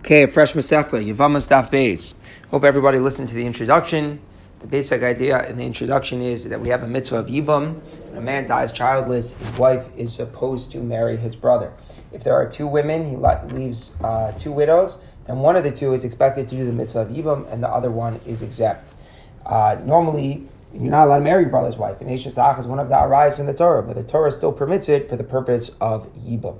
Okay, fresh Masechta, Yavamas Daf Beis. Hope everybody listened to the introduction. The basic idea in the introduction is that we have a mitzvah of Yibam. When a man dies childless, his wife is supposed to marry his brother. If there are two women, he leaves uh, two widows, then one of the two is expected to do the mitzvah of Yibam and the other one is exempt. Uh, normally, you're not allowed to marry your brother's wife. And Ach is one of the arayos in the Torah, but the Torah still permits it for the purpose of Yibam.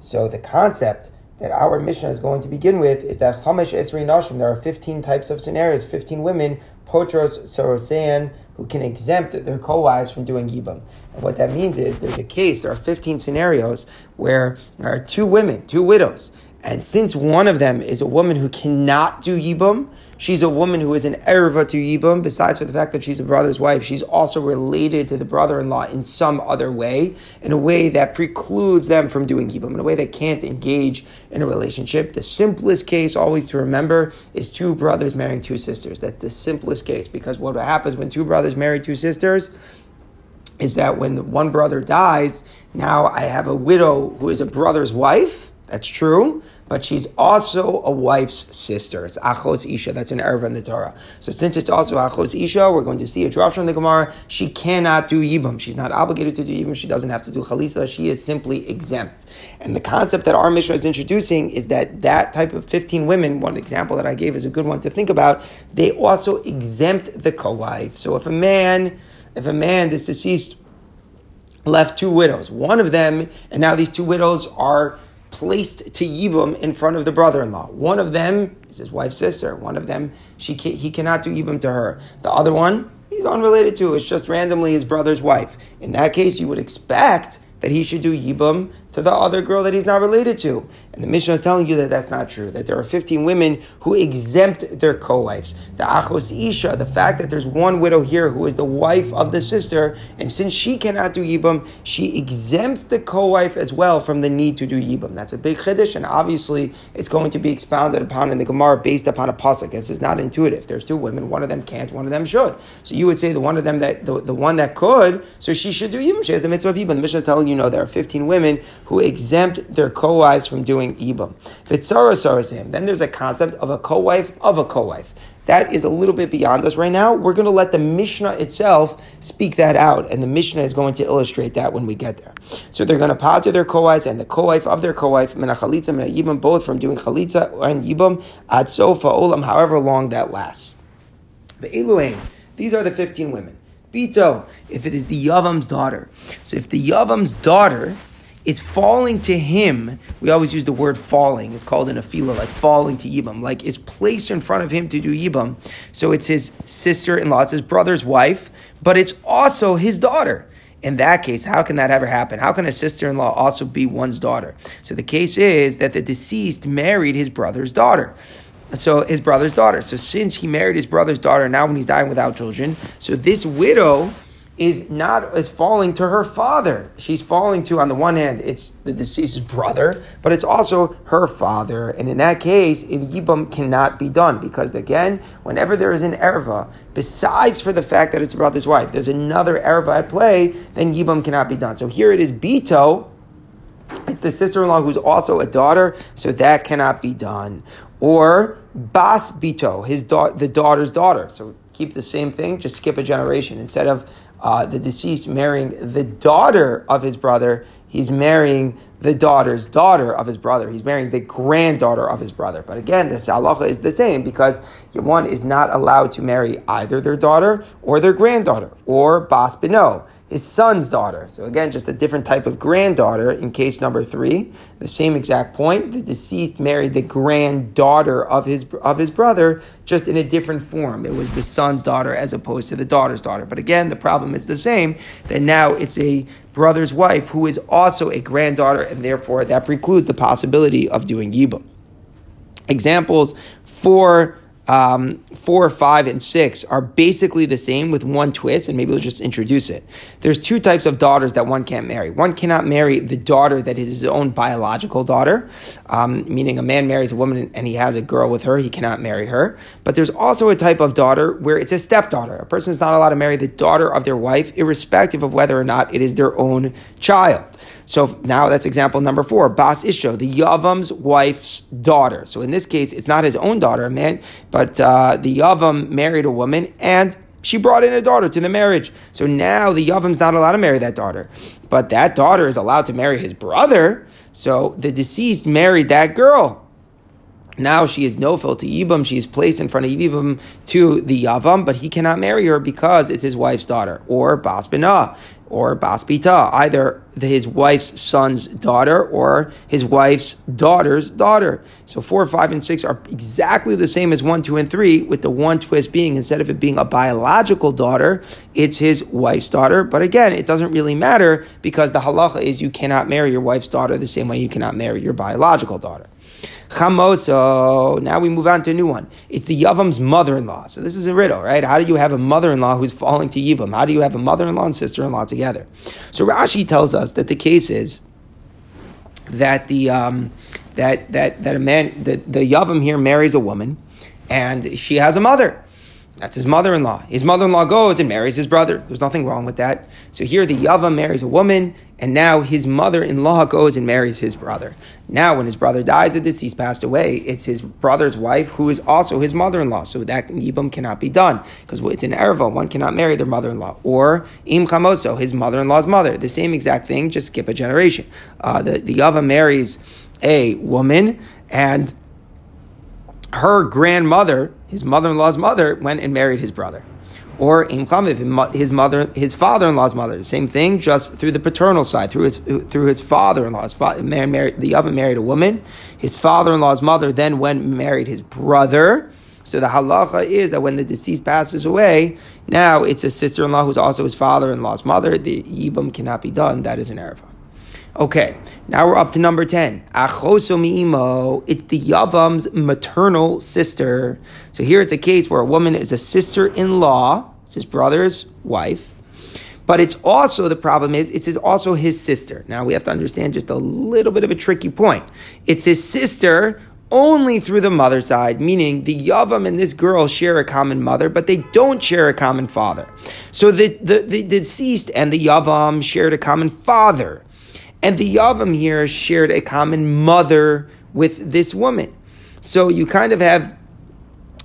So the concept that our Mishnah is going to begin with is that Chamesh Esrei Nashim, there are 15 types of scenarios, 15 women, Potros Sorosean, who can exempt their co-wives from doing Yibam. And what that means is there's a case, there are 15 scenarios where there are two women, two widows, and since one of them is a woman who cannot do Yibam, she's a woman who is an Erva to Yibam, besides for the fact that she's a brother's wife, she's also related to the brother in law in some other way, in a way that precludes them from doing Yibam, in a way they can't engage in a relationship. The simplest case, always to remember, is two brothers marrying two sisters. That's the simplest case, because what happens when two brothers marry two sisters? Is that when one brother dies, now I have a widow who is a brother's wife, that's true, but she's also a wife's sister. It's Achos Isha. That's an Erva in the Torah. So since it's also Achos Isha, we're going to see a draft from the Gemara. She cannot do Yibam. She's not obligated to do Yibam. She doesn't have to do Chalisa. She is simply exempt. And the concept that our Mishnah is introducing is that that type of 15 women, one example that I gave is a good one to think about, they also exempt the co-wife. So if a man, if a man, this deceased, left two widows, one of them, and now these two widows are placed to Yibum in front of the brother-in-law. One of them is his wife's sister. One of them, she can, he cannot do Yibum to her. The other one, he's unrelated to. It's just randomly his brother's wife. In that case, you would expect that he should do Yibum to the other girl that he's not related to. And the Mishnah is telling you that that's not true, that there are 15 women who exempt their co-wives. The Achos Isha, the fact that there's one widow here who is the wife of the sister, and since she cannot do Yibum, she exempts the co-wife as well from the need to do Yibum. That's a big Chiddush, and obviously it's going to be expounded upon in the Gemara based upon a pasuk. This is not intuitive. There's two women, one of them can't, one of them should. So you would say the one of them that, the, the one that could, so she should do Yibum. She has the mitzvah of Yibum. The Mishnah is telling you, no, there are 15 women who exempt their co-wives from doing ibam. Then there's a concept of a co-wife of a co-wife. That is a little bit beyond us right now. We're going to let the Mishnah itself speak that out, and the Mishnah is going to illustrate that when we get there. So they're going to pater their co-wives and the co-wife of their co-wife, menachalitza, menayibam, both from doing chalitza and yibam ad sofa olam, however long that lasts. The Eluain, these are the 15 women. Bito, if it is the Yavam's daughter. So if the Yavam's daughter is falling to him, we always use the word falling. It's called an afila, like falling to Yibam, like is placed in front of him to do Yibam. So it's his sister-in-law, it's his brother's wife, but it's also his daughter. In that case, how can that ever happen? How can a sister-in-law also be one's daughter? So the case is that the deceased married his brother's daughter so his brother's daughter. So since he married his brother's daughter, now when he's dying without children, so this widow is not is falling to her father. She's falling to on the one hand, it's the deceased's brother, but it's also her father. And in that case, yibam cannot be done because again, whenever there is an erva, besides for the fact that it's a brother's wife, there's another erva at play, then yibam cannot be done. So here it is bito. It's the sister-in-law who's also a daughter, so that cannot be done or Bas Bito, his da- the daughter's daughter. So keep the same thing, just skip a generation. Instead of uh, the deceased marrying the daughter of his brother, he's marrying the daughter's daughter of his brother. He's marrying the granddaughter of his brother. But again, the halacha is the same because one is not allowed to marry either their daughter or their granddaughter or Bas Bino his son's daughter. So again, just a different type of granddaughter in case number three. The same exact point. The deceased married the granddaughter of his of his brother, just in a different form. It was the son's daughter as opposed to the daughter's daughter. But again, the problem is the same. That now it's a brother's wife who is also a granddaughter, and therefore that precludes the possibility of doing yibum. Examples for um, four, five, and six are basically the same with one twist, and maybe we'll just introduce it. There's two types of daughters that one can't marry. One cannot marry the daughter that is his own biological daughter, um, meaning a man marries a woman and he has a girl with her, he cannot marry her. But there's also a type of daughter where it's a stepdaughter. A person is not allowed to marry the daughter of their wife, irrespective of whether or not it is their own child. So now that's example number four. Bas Isho, the Yavam's wife's daughter. So in this case, it's not his own daughter, a man, but uh, the Yavam married a woman and she brought in a daughter to the marriage. So now the Yavam's not allowed to marry that daughter. But that daughter is allowed to marry his brother. So the deceased married that girl. Now she is nofil to Yibam. She is placed in front of Yibam to the Yavam, but he cannot marry her because it's his wife's daughter. Or Bas Or Baspita, either his wife's son's daughter or his wife's daughter's daughter. So four, five, and six are exactly the same as one, two, and three, with the one twist being instead of it being a biological daughter, it's his wife's daughter. But again, it doesn't really matter because the halacha is you cannot marry your wife's daughter the same way you cannot marry your biological daughter. Chamoso. Now we move on to a new one. It's the Yavam's mother-in-law. So this is a riddle, right? How do you have a mother-in-law who's falling to Yivam? How do you have a mother-in-law and sister-in-law together? So Rashi tells us that the case is that the um, that that that a man the, the Yavam here marries a woman and she has a mother. That's his mother in law. His mother in law goes and marries his brother. There's nothing wrong with that. So here the Yava marries a woman, and now his mother in law goes and marries his brother. Now, when his brother dies, the deceased passed away, it's his brother's wife who is also his mother in law. So that Yibam cannot be done because it's an Erva. One cannot marry their mother in law. Or Im Chamoso, his mother in law's mother. The same exact thing, just skip a generation. Uh, the, the Yava marries a woman, and her grandmother, his mother-in-law's mother, went and married his brother. Or Imchamiv, his mother, his father-in-law's mother, the same thing, just through the paternal side, through his through his father-in-law. His fa- married, the other married a woman. His father-in-law's mother then went and married his brother. So the halacha is that when the deceased passes away, now it's a sister-in-law who's also his father-in-law's mother. The yibam cannot be done. That is an erva. Okay, now we're up to number 10. Achoso mi'imo. It's the Yavam's maternal sister. So here it's a case where a woman is a sister-in-law, it's his brother's wife, but it's also, the problem is, it's also his sister. Now we have to understand just a little bit of a tricky point. It's his sister only through the mother side, meaning the Yavam and this girl share a common mother, but they don't share a common father. So the, the, the deceased and the Yavam shared a common father. And the Yavam here shared a common mother with this woman. So you kind of have,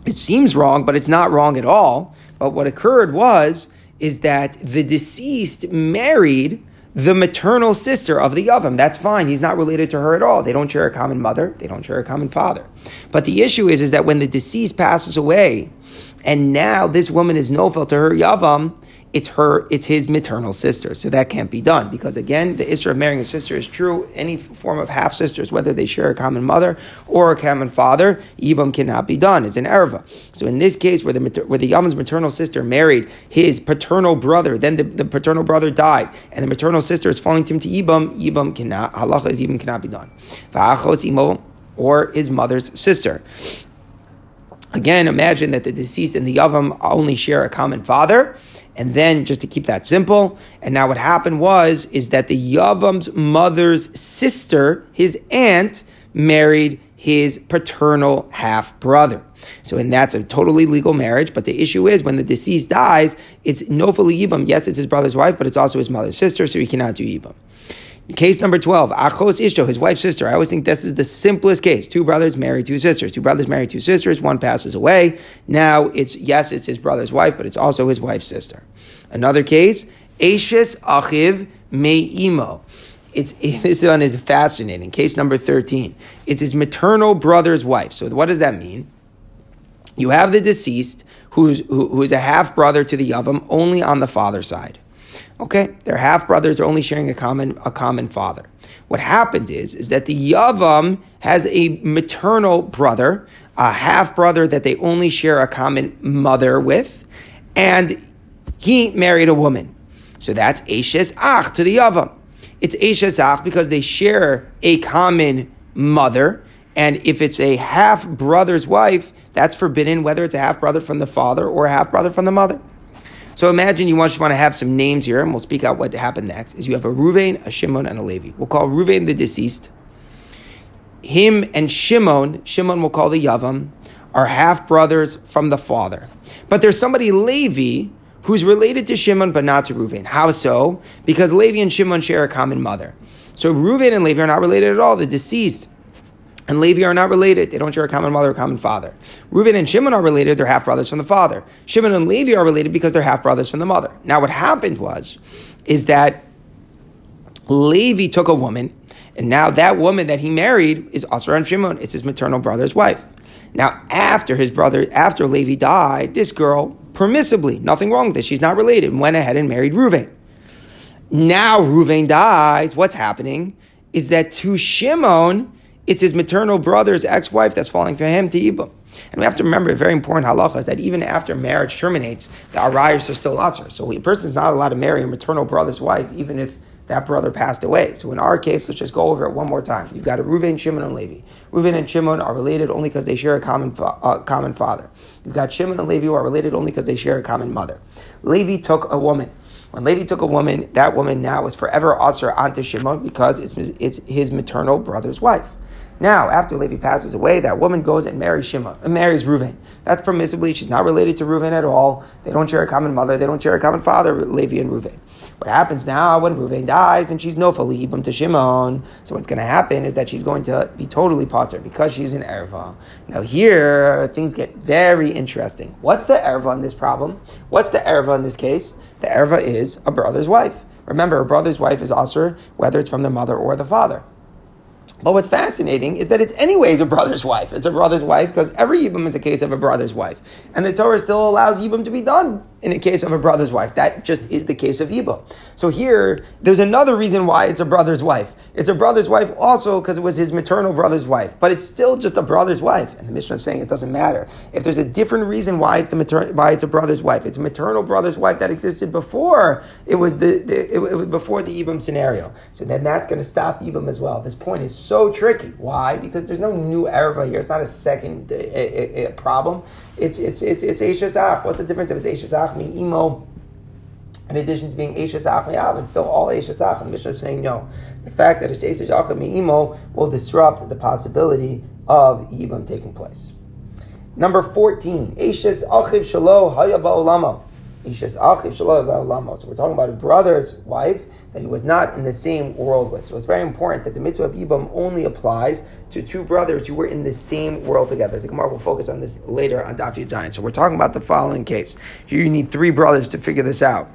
it seems wrong, but it's not wrong at all. But what occurred was, is that the deceased married the maternal sister of the Yavam. That's fine. He's not related to her at all. They don't share a common mother. They don't share a common father. But the issue is, is that when the deceased passes away, and now this woman is nofel to her Yavam, it's her, it's his maternal sister. So that can't be done because again, the issue of marrying a sister is true. Any form of half sisters, whether they share a common mother or a common father, Yibam cannot be done. It's an erva. So in this case, where the where the Yavam's maternal sister married his paternal brother, then the, the paternal brother died, and the maternal sister is falling to him to Yibam, Yibam cannot halacha is Yibam cannot be done. Or his mother's sister. Again, imagine that the deceased and the Yavam only share a common father. And then, just to keep that simple, and now what happened was, is that the Yavam's mother's sister, his aunt, married his paternal half brother. So, and that's a totally legal marriage. But the issue is when the deceased dies, it's nofali yibam. Yes, it's his brother's wife, but it's also his mother's sister, so he cannot do yibam. Case number 12, Achos Ishto, his wife's sister. I always think this is the simplest case. Two brothers marry two sisters. Two brothers marry two sisters. One passes away. Now it's, yes, it's his brother's wife, but it's also his wife's sister. Another case, Ashes Achiv Me'imo. It's, this one is fascinating. Case number 13. It's his maternal brother's wife. So what does that mean? You have the deceased who's, who, who is a half brother to the Yavam only on the father side. Okay, they're half brothers, they're only sharing a common a common father. What happened is is that the Yavam has a maternal brother, a half brother that they only share a common mother with, and he married a woman. So that's Eshes Ach to the Yavam. It's Eshes Ach because they share a common mother, And if it's a half brother's wife, that's forbidden whether it's a half brother from the father or a half brother from the mother. So imagine you just want to have some names here, and we'll speak out what happened next. Is you have a Ruvain, a Shimon, and a Levi. We'll call Ruvain the deceased. Him and Shimon, Shimon we'll call the Yavam, are half brothers from the father. But there's somebody Levi who's related to Shimon but not to Ruvain. How so? Because Levi and Shimon share a common mother. So Ruvain and Levi are not related at all. The deceased and Levi are not related. They don't share a common mother or common father. Reuben and Shimon are related. They're half brothers from the father. Shimon and Levi are related because they're half brothers from the mother. Now, what happened was, is that Levi took a woman, and now that woman that he married is Asar and Shimon. It's his maternal brother's wife. Now, after his brother, after Levi died, this girl, permissibly, nothing wrong with it, she's not related, went ahead and married Reuven. Now Reuven dies. What's happening is that to Shimon, it's his maternal brother's ex-wife that's falling for him to Yibam. And we have to remember a very important halacha is that even after marriage terminates, the arayos are still atzar. So a person is not allowed to marry a maternal brother's wife, even if that brother passed away. So in our case, let's just go over it one more time. You've got a Reuven, Shimon, and Levi. Reuven and Shimon are related only because they share a common, fa- uh, common father. You've got Shimon and Levi who are related only because they share a common mother. Levi took a woman. When Levi took a woman, that woman now is forever usher onto Shimon because it's, it's his maternal brother's wife. Now, after Levi passes away, that woman goes and marries Shimon, uh, marries Reuven. That's permissibly. She's not related to Reuven at all. They don't share a common mother. They don't share a common father, Levi and Reuven. What happens now when Reuven dies and she's no Yibam to Shimon? So what's going to happen is that she's going to be totally potter because she's an erva. Now here things get very interesting. What's the erva in this problem? What's the erva in this case? The erva is a brother's wife. Remember, a brother's wife is also whether it's from the mother or the father. But what's fascinating is that it's anyways a brother's wife. It's a brother's wife because every Yibam is a case of a brother's wife. And the Torah still allows Yibam to be done in a case of a brother's wife. That just is the case of Yibam. So here, there's another reason why it's a brother's wife. It's a brother's wife also because it was his maternal brother's wife. But it's still just a brother's wife. And the Mishnah is saying it doesn't matter. If there's a different reason why it's the maternal, why it's a brother's wife, it's a maternal brother's wife that existed before it was the, the it, was before the Yibam scenario. So then that's going to stop Yibam as well. This point is so so tricky. Why? Because there's no new erva here. It's not a second a, a, a problem. It's it's it's it's Eishasach. What's the difference if it's Eishasach mi imo? In addition to being Eishasach mi av, it's still all Eishasach. And the Mishnah is saying no. The fact that it's Eishasach mi imo will disrupt the possibility of Yibam taking place. Number 14, Eishes Achiv Shalo Haya Ba'olama. Eishes Achiv Shalo Ba'olama. So we're talking about a brother's wife that he was not in the same world with. So it's very important that the mitzvah of Yibam only applies to two brothers who were in the same world together. The Gemara will focus on this later on Daf Zayin. So we're talking about the following case. Here you need three brothers to figure this out.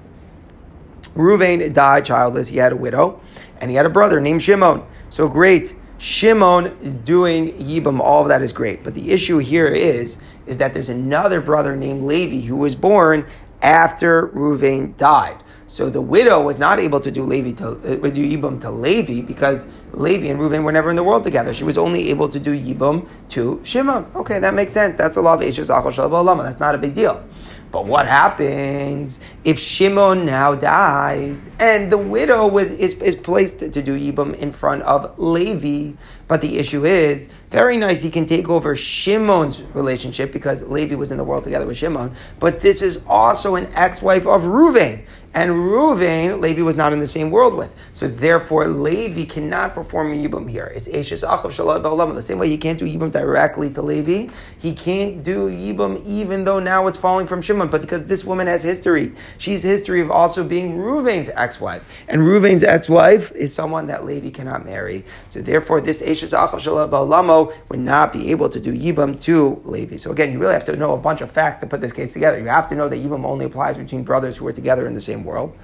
Ruvain died childless. He had a widow, and he had a brother named Shimon. So great. Shimon is doing Yibam. All of that is great. But the issue here is, is that there's another brother named Levi who was born after Ruvain died. So the widow was not able to do Levi to uh, do Yibam to Levi because Levi and Reuven were never in the world together. She was only able to do Yibam to Shimon. Okay, that makes sense. That's a law of Eishes Achol That's not a big deal. But what happens if Shimon now dies and the widow is, is placed to do Yibam in front of Levi? But the issue is, very nice, he can take over Shimon's relationship because Levi was in the world together with Shimon. But this is also an ex wife of Reuven. And Reuven, Levi was not in the same world with. So therefore, Levi cannot perform Yibam here. It's Ashes Achav Shalom The same way he can't do Yibam directly to Levi, he can't do Yibam even though now it's falling from Shimon. But because this woman has history, she's history of also being Reuven's ex-wife. And Reuven's ex-wife is someone that Levi cannot marry. So therefore, this Ashes Achav Shalom would not be able to do Yibam to Levi. So again, you really have to know a bunch of facts to put this case together. You have to know that Yibam only applies between brothers who are together in the same world.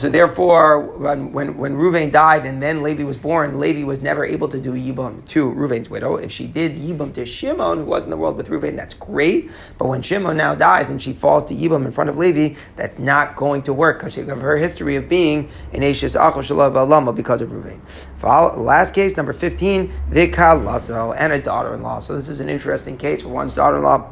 So therefore, when, when, when Ruvain died and then Levi was born, Levi was never able to do Yibam to Ruvain's widow. If she did Yibam to Shimon, who was in the world with Ruvain, that's great. But when Shimon now dies and she falls to Yibam in front of Levi, that's not going to work because of her history of being an Ashes Achel Shalab Alama because of Ruvain. Last case, number 15, Vikal Lasso, and a daughter in law. So this is an interesting case where one's daughter in law,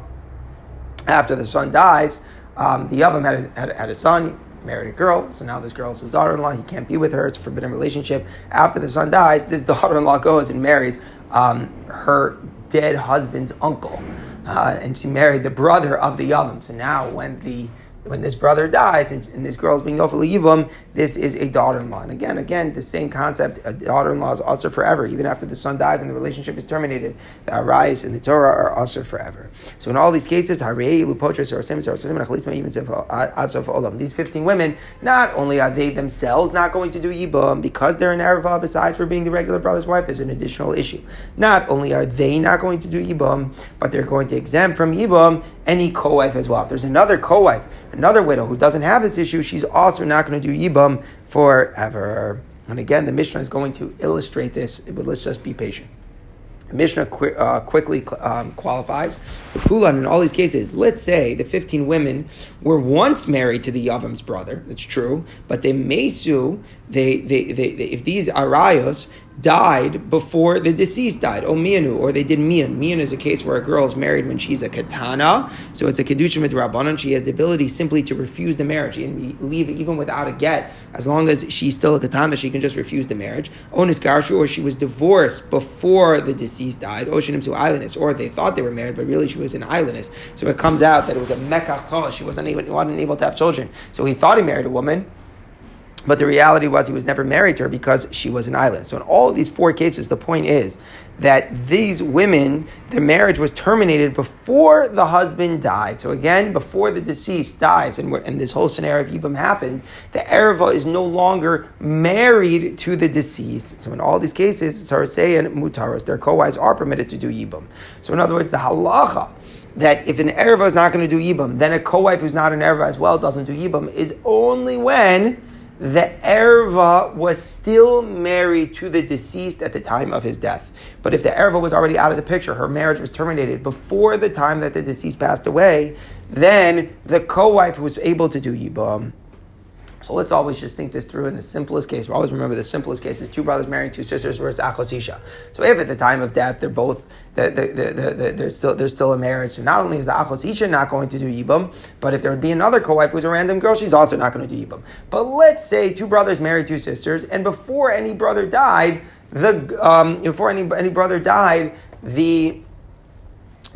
after the son dies, um, the Yavam had, had, had, a son, married a girl, so now this girl is his daughter-in-law. He can't be with her; it's a forbidden relationship. After the son dies, this daughter-in-law goes and marries um, her dead husband's uncle, uh, and she married the brother of the Yavam. So now, when the when this brother dies and, and this girl is being Nofel Yibum, this is a daughter-in-law. And again, again, the same concept, a daughter-in-law is also forever. Even after the son dies and the relationship is terminated, the arais and the Torah are also forever. So in all these cases, these 15 women, not only are they themselves not going to do Yibum, because they're an Erev, besides for being the regular brother's wife, there's an additional issue. Not only are they not going to do Yibum, but they're going to exempt from Yibum any co-wife as well. If there's another co-wife, another widow who doesn't have this issue, she's also not going to do Yibam forever. And again, the Mishnah is going to illustrate this, but let's just be patient. Mishnah qu- uh, quickly um, qualifies. The Pulan in all these cases, let's say the 15 women were once married to the Yavam's brother, that's true, but they mesu, they, they, they, they if these arayos, died before the deceased died. Oh, mianu, or they did mian. Mian is a case where a girl is married when she's a katana, so it's a kedusha midrabanan. She has the ability simply to refuse the marriage and leave even without a get. As long as she's still a katana, she can just refuse the marriage. Oh, Onis garshu, or she was divorced before the deceased died. Oh, Oshanim to islandess, or they thought they were married, but really she was an islandess. So it comes out that it was a mekach She wasn't even wasn't able to have children. So he thought he married a woman but the reality was he was never married to her because she was an island. So in all of these four cases, the point is that these women, the marriage was terminated before the husband died. So again, before the deceased dies, and, and this whole scenario of Ibam happened, the Erva is no longer married to the deceased. So in all these cases, Sarasei and Mutaras, their co-wives are permitted to do Yibam. So in other words, the halacha that if an Erva is not going to do Yibam, then a co-wife who's not an Erva as well doesn't do Yibam, is only when the erva was still married to the deceased at the time of his death. But if the erva was already out of the picture, her marriage was terminated before the time that the deceased passed away, then the co-wife was able to do yibam. So let's always just think this through in the simplest case. We always remember the simplest case is two brothers marrying two sisters where it's achosisha. So if at the time of death they're both they're, still there's still a marriage, so not only is the achosisha not going to do yibam, but if there would be another co-wife who's a random girl, she's also not going to do yibam. But let's say two brothers married two sisters, and before any brother died, the um, before any any brother died, the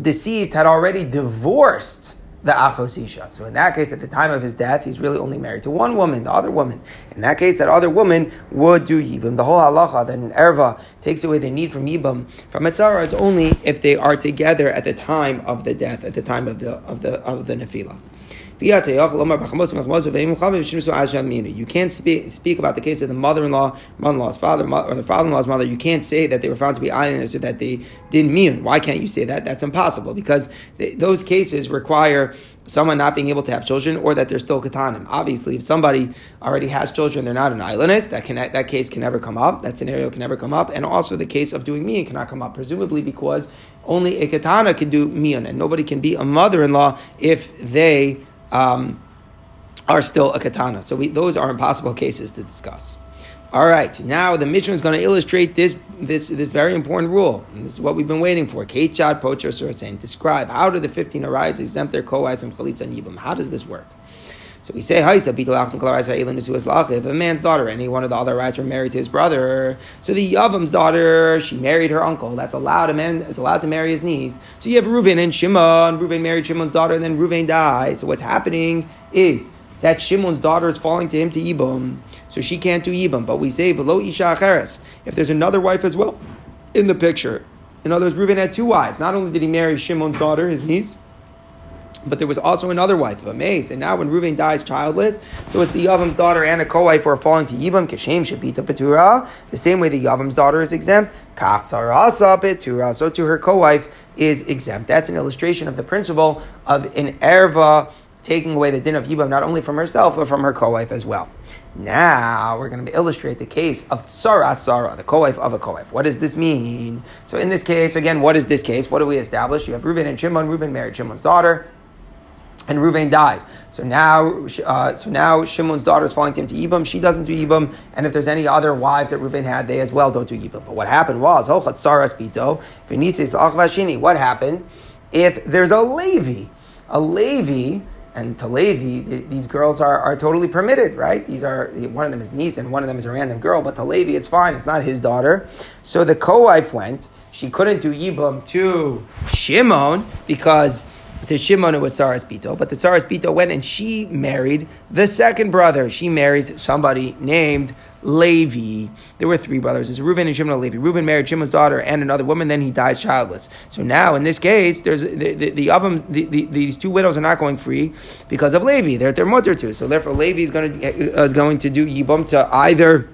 deceased had already divorced the achos isha. So in that case, at the time of his death, he's really only married to one woman, the other woman. In that case, that other woman would do yibam. The whole halacha that an erva takes away the need from yibam from etzara is only if they are together at the time of the death, at the time of the of the of the nefila. You can't speak, speak about the case of the mother-in-law, mother-in-law's father, or the father-in-law's mother. You can't say that they were found to be islanders or that they didn't mean. Why can't you say that? That's impossible because those cases require someone not being able to have children or that they're still katanim. Obviously, if somebody already has children, they're not an islandist, that, can, that case can never come up. That scenario can never come up. And also the case of doing mian cannot come up, presumably because only a katana can do mian and nobody can be a mother-in-law if they um, are still a katana. So we, those are impossible cases to discuss. All right, now the Mishnah is going to illustrate this, this, this very important rule. And this is what we've been waiting for. Kate Chad Pocher saying, describe how do the 15 arayos exempt their co-wives from Chalitza and? How does this work? So we say, If a man's daughter, any one of the other rights were married to his brother, so the Yavam's daughter, she married her uncle. That's allowed. A man is allowed to marry his niece. So you have Reuven and Shimon. Reuven married Shimon's daughter, and then Reuven dies. So what's happening is that Shimon's daughter is falling to him to Yibam. So she can't do Yibam. But we say, Velo Isha Acheres. If there's another wife as well in the picture. In other words, Reuven had two wives. Not only did he marry Shimon's daughter, his niece, but there was also another wife of Amaze. And now when Reuven dies childless, so it's the Yavam's daughter and a co-wife who are falling to Yibam, Keshem Shepita Petura, the same way the Yavam's daughter is exempt, Kaftsarasa Petura, so to her co-wife is exempt. That's an illustration of the principle of an erva taking away the din of Yibam not only from herself, but from her co-wife as well. Now we're going to illustrate the case of Tsara Sara, the co-wife of a co-wife. What does this mean? So in this case, again, what is this case? What do we establish? You have Reuven and Shimon. Reuven married Shimon's daughter and Ruvain died. So now, uh, so now Shimon's daughter is falling to him to Ibam. She doesn't do Ibam, and if there's any other wives that Ruvain had, they as well don't do Ibam. But what happened was, Saras Bito, What happened if there's a Levi? A Levi and to Levi, these girls are, are totally permitted, right? These are one of them is niece and one of them is a random girl, but to Levi it's fine. It's not his daughter. So the co-wife went. She couldn't do yibum to Shimon because to Shimon it was Saras Bito, but the Saras Bito went and she married the second brother. She marries somebody named Levi. There were three brothers. It's Reuven and Shimon and Levi. Reuven married Shimon's daughter and another woman, then he dies childless. So now, in this case, there's the, the, the of them, the, the, these two widows are not going free because of Levi. They're their mother too. So therefore, Levi is going to, uh, is going to do Yibum to either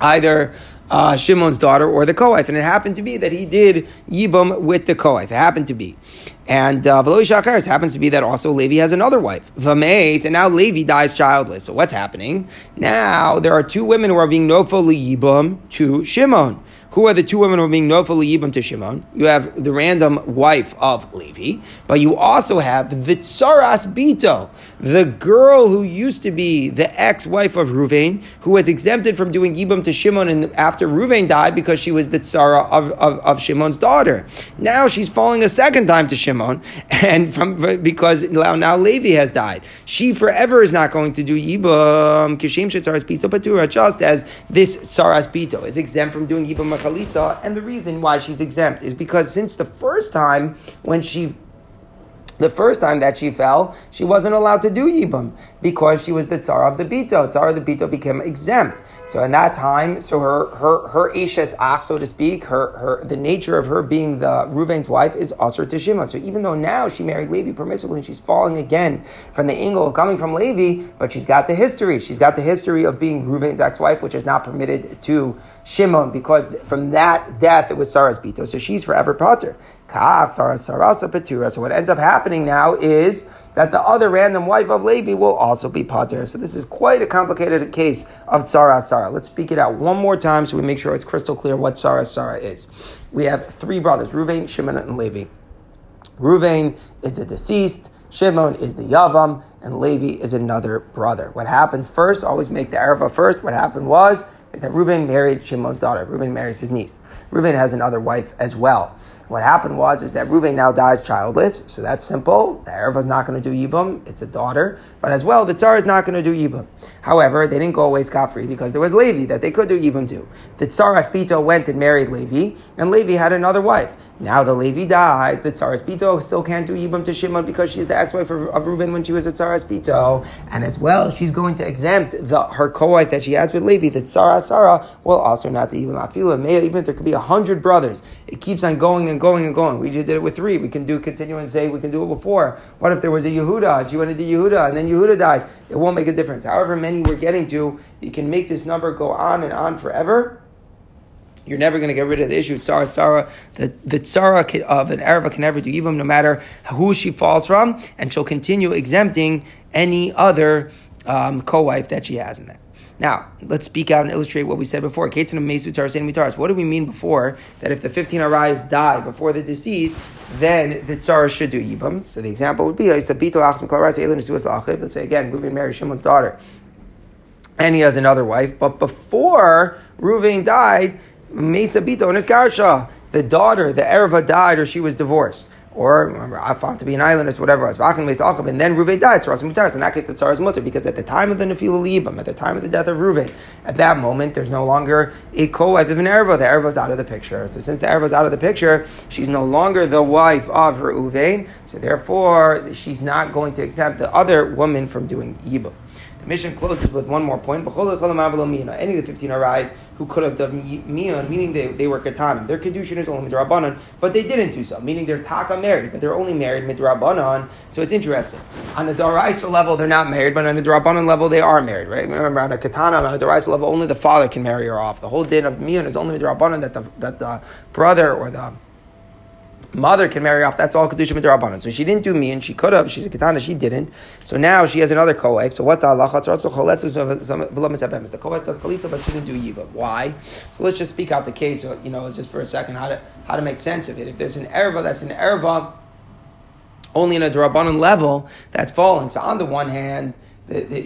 either uh, Shimon's daughter or the co-wife. And it happened to be that he did Yibum with the co-wife. It happened to be. And uh, Veloy Shachar happens to be that also Levi has another wife, Vameis, and now Levi dies childless. So what's happening? Now there are two women who are being nofal yibum to Shimon. Who are the two women who are being nofal yibum to Shimon? You have the random wife of Levi, but you also have the tsaras bito, the girl who used to be the ex-wife of Ruvain, who was exempted from doing yibum to Shimon and after Ruvain died because she was the tsara of, of, of Shimon's daughter. Now she's falling a second time to Shimon, and from because now, now Levi has died. She forever is not going to do yibum kishem tsaras bito patura, just as this tsaras bito is exempt from doing yibum chalitza, and the reason why she's exempt is because since the first time when she the first time that she fell, she wasn't allowed to do Yibam because she was the Tsar of the Bito. Tsar of the Bito became exempt. So in that time, so her her her Eshes Ach, so to speak, her her the nature of her being the Ruvain's wife is Asr to Shimon. So even though now she married Levi permissibly and she's falling again from the angle of coming from Levi, but she's got the history. She's got the history of being Ruvain's ex-wife, which is not permitted to Shimon because from that death it was Sarah's Bito. So she's forever Potter. So what ends up happening now is that the other random wife of Levi will also be Potter. So this is quite a complicated case of Tzara Sarah. Let's speak it out one more time so we make sure it's crystal clear what Tzara Sarah is. We have three brothers, Ruvain, Shimon, and Levi. Ruvain is the deceased, Shimon is the Yavam, and Levi is another brother. What happened first, always make the Arava first. What happened was, is that Reuven married Shimon's daughter. Reuven marries his niece. Reuven has another wife as well. What happened was is that Reuven now dies childless, so that's simple. The Erev is not going to do Yibum, it's a daughter. But as well, the Tsar is not going to do Yibum. However, they didn't go away scot free because there was Levi that they could do Yibum to. The Tsaras Bito went and married Levi, and Levi had another wife. Now the Levi dies, the Tsaras Bito still can't do Yibam to Shimon because she's the ex-wife of, of Reuven when she was a Tsaras And as well, she's going to exempt the, her co-wife that she has with Levi, the Tsara Sarah, will also not do Yibam Afilu. Even if there could be a hundred brothers, it keeps on going and going and going. We just did it with three. We can do continue and say we can do it before. What if there was a Yehuda? She went into Yehuda and then Yehuda died. It won't make a difference. However many we're getting to, you can make this number go on and on forever you're never going to get rid of the issue. Tzara, tzara, the, the tzara of an Arava can never do even no matter who she falls from, and she'll continue exempting any other um, co-wife that she has in there. Now, let's speak out and illustrate what we said before. What do we mean before that if the 15 arayos die before the deceased, then the tzara should do yibam? So the example would be, let's say again, Reuven married Shimon's daughter, and he has another wife, but before Reuven died, Mesa Bito and his Garsha, the daughter, the Erva died or she was divorced. Or I found to be an island or whatever else. And then Ruvain died, so in that case, the Tsar's mutter, because at the time of the Nefilah Libam, at the time of the death of Ruvain, at that moment, there's no longer a co-wife of an Erva. The Erva is out of the picture. So since the Erva is out of the picture, she's no longer the wife of Ruvain. So therefore, she's not going to exempt the other woman from doing Yibam. The mission closes with one more point. Any of the 15 arayos who could have done mion, meaning they, they were katanim. Their kedushin is only midrabanan, but they didn't do so, meaning they're taka married, but they're only married midrabanan. So it's interesting. On the daraisa level, they're not married, but on the drabanan level, they are married, right? Remember, on a katana, on a daraisa level, only the father can marry her off. The whole din of mion is only midrabanan that the, that the brother or the mother can marry off. That's all kedusha midrabanan. So she didn't do me, and she could have. She's a katana. She didn't. So now she has another co-wife. So what's the halacha? The co-wife does chalitza, but she didn't do yiva. Why? So let's just speak out the case. Uh, you know, just for a second, how to how to make sense of it. If there's an erva, that's an erva only in a drabanan level that's falling. So on the one hand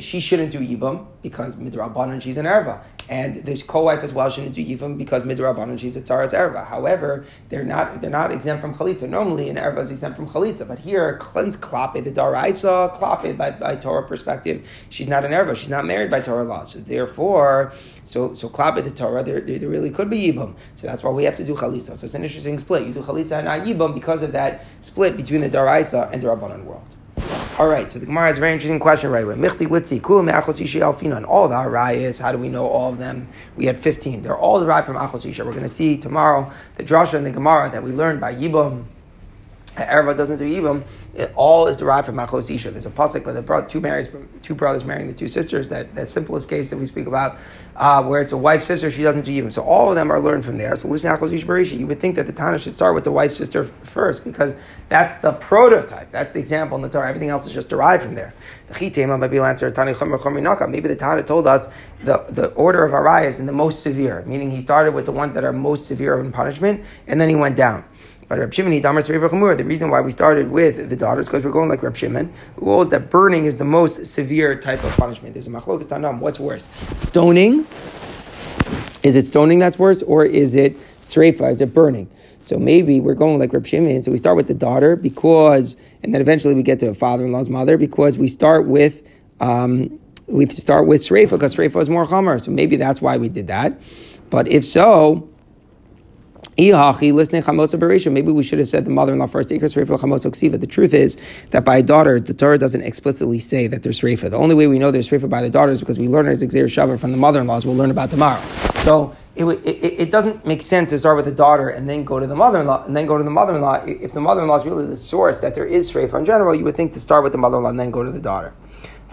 she shouldn't do Yibam because Midrabanan she's an Erva. And this co-wife as well shouldn't do Yibam because Midrabanan she's a Tzaras Erva. However, they're not they're not exempt from Chalitza. Normally an Erva is exempt from Chalitza, but here cleanse Klape, the Daraisa, Klape by, by Torah perspective, she's not an Erva, she's not married by Torah law. So therefore, so so Klape the Torah, there, there, there, really could be Yibam. So that's why we have to do Chalitza. So it's an interesting split. You do Chalitza and not Yibam because of that split between the Daraisa and the Rabbanan world. All right, so the Gemara has a very interesting question right away. Michti litzi kulam achos alfina. And all the arayas, how do we know all of them? We had 15. They're all derived from achos We're going to see tomorrow the drasha and the Gemara that we learned by Yibam. Erva doesn't do Yibam, it all is derived from Machos Isha. There's a pasuk by the brother, two marries, two brothers marrying the two sisters. That that simplest case that we speak about, uh, where it's a wife sister, she doesn't do Yibam. So all of them are learned from there. So listen, Machos Isha Barisha. You would think that the Tana should start with the wife sister first because that's the prototype. That's the example in the Torah. Everything else is just derived from there. Maybe the Tana told us the, the order of Arayah is in the most severe, meaning he started with the ones that are most severe in punishment, and then he went down. But Reb Shimon, the reason why we started with the daughters because we're going like Reb Shimon, who holds that burning is the most severe type of punishment. There's a machlokas tanam. What's worse, stoning? Is it stoning that's worse, or is it sreifa? Is it burning? So maybe we're going like Reb Shimon. So we start with the daughter because, and then eventually we get to a father-in-law's mother because we start with. Um, we start with Sreifa because Sreifa is more Chomer. So maybe that's why we did that. But if so, Maybe we should have said the mother-in-law first. The truth is that by daughter, the Torah doesn't explicitly say that there's reifa. The only way we know there's reifa by the daughter is because we learn it as Xer Shava from the mother-in-laws. We'll learn about tomorrow. So it, it, it, doesn't make sense to start with the daughter and then go to the mother-in-law and then go to the mother-in-law. If the mother-in-law is really the source that there is reifa in general, you would think to start with the mother-in-law and then go to the daughter.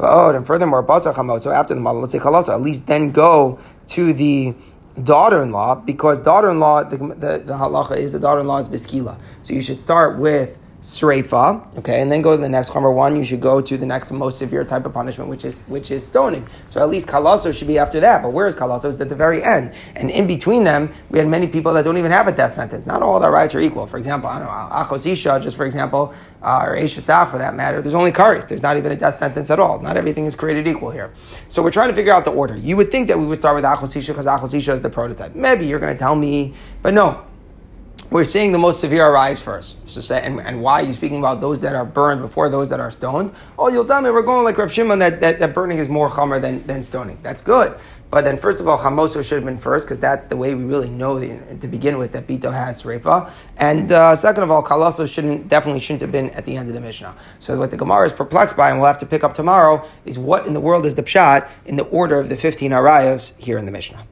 Oh, And furthermore, so after the mother, let's say chalasa, at least then go to the daughter-in-law because daughter-in-law the, the, the halacha is the daughter-in-law is biskila. So you should start with sreifa, okay, and then go to the next number one. You should go to the next most severe type of punishment, which is which is stoning. So at least kalaso should be after that. But where is kalaso? It's at the very end, and in between them, we had many people that don't even have a death sentence. Not all their rights are equal. For example, I don't know achos isha, just for example, uh, or eshasah for that matter. There's only karis. There's not even a death sentence at all. Not everything is created equal here. So we're trying to figure out the order. You would think that we would start with achos isha because achos isha is the prototype. Maybe you're going to tell me, but no we're seeing the most severe arayos first. So and, and why are you speaking about those that are burned before those that are stoned? Oh, you'll tell me we're going like Reb Shimon that, that, that burning is more chamer than, than stoning. That's good. But then, first of all, chamoso should have been first because that's the way we really know the, to begin with that bito has reifa. And uh, second of all, kalaso shouldn't definitely shouldn't have been at the end of the mishnah. So what the Gemara is perplexed by, and we'll have to pick up tomorrow, is what in the world is the pshat in the order of the fifteen arayos here in the mishnah.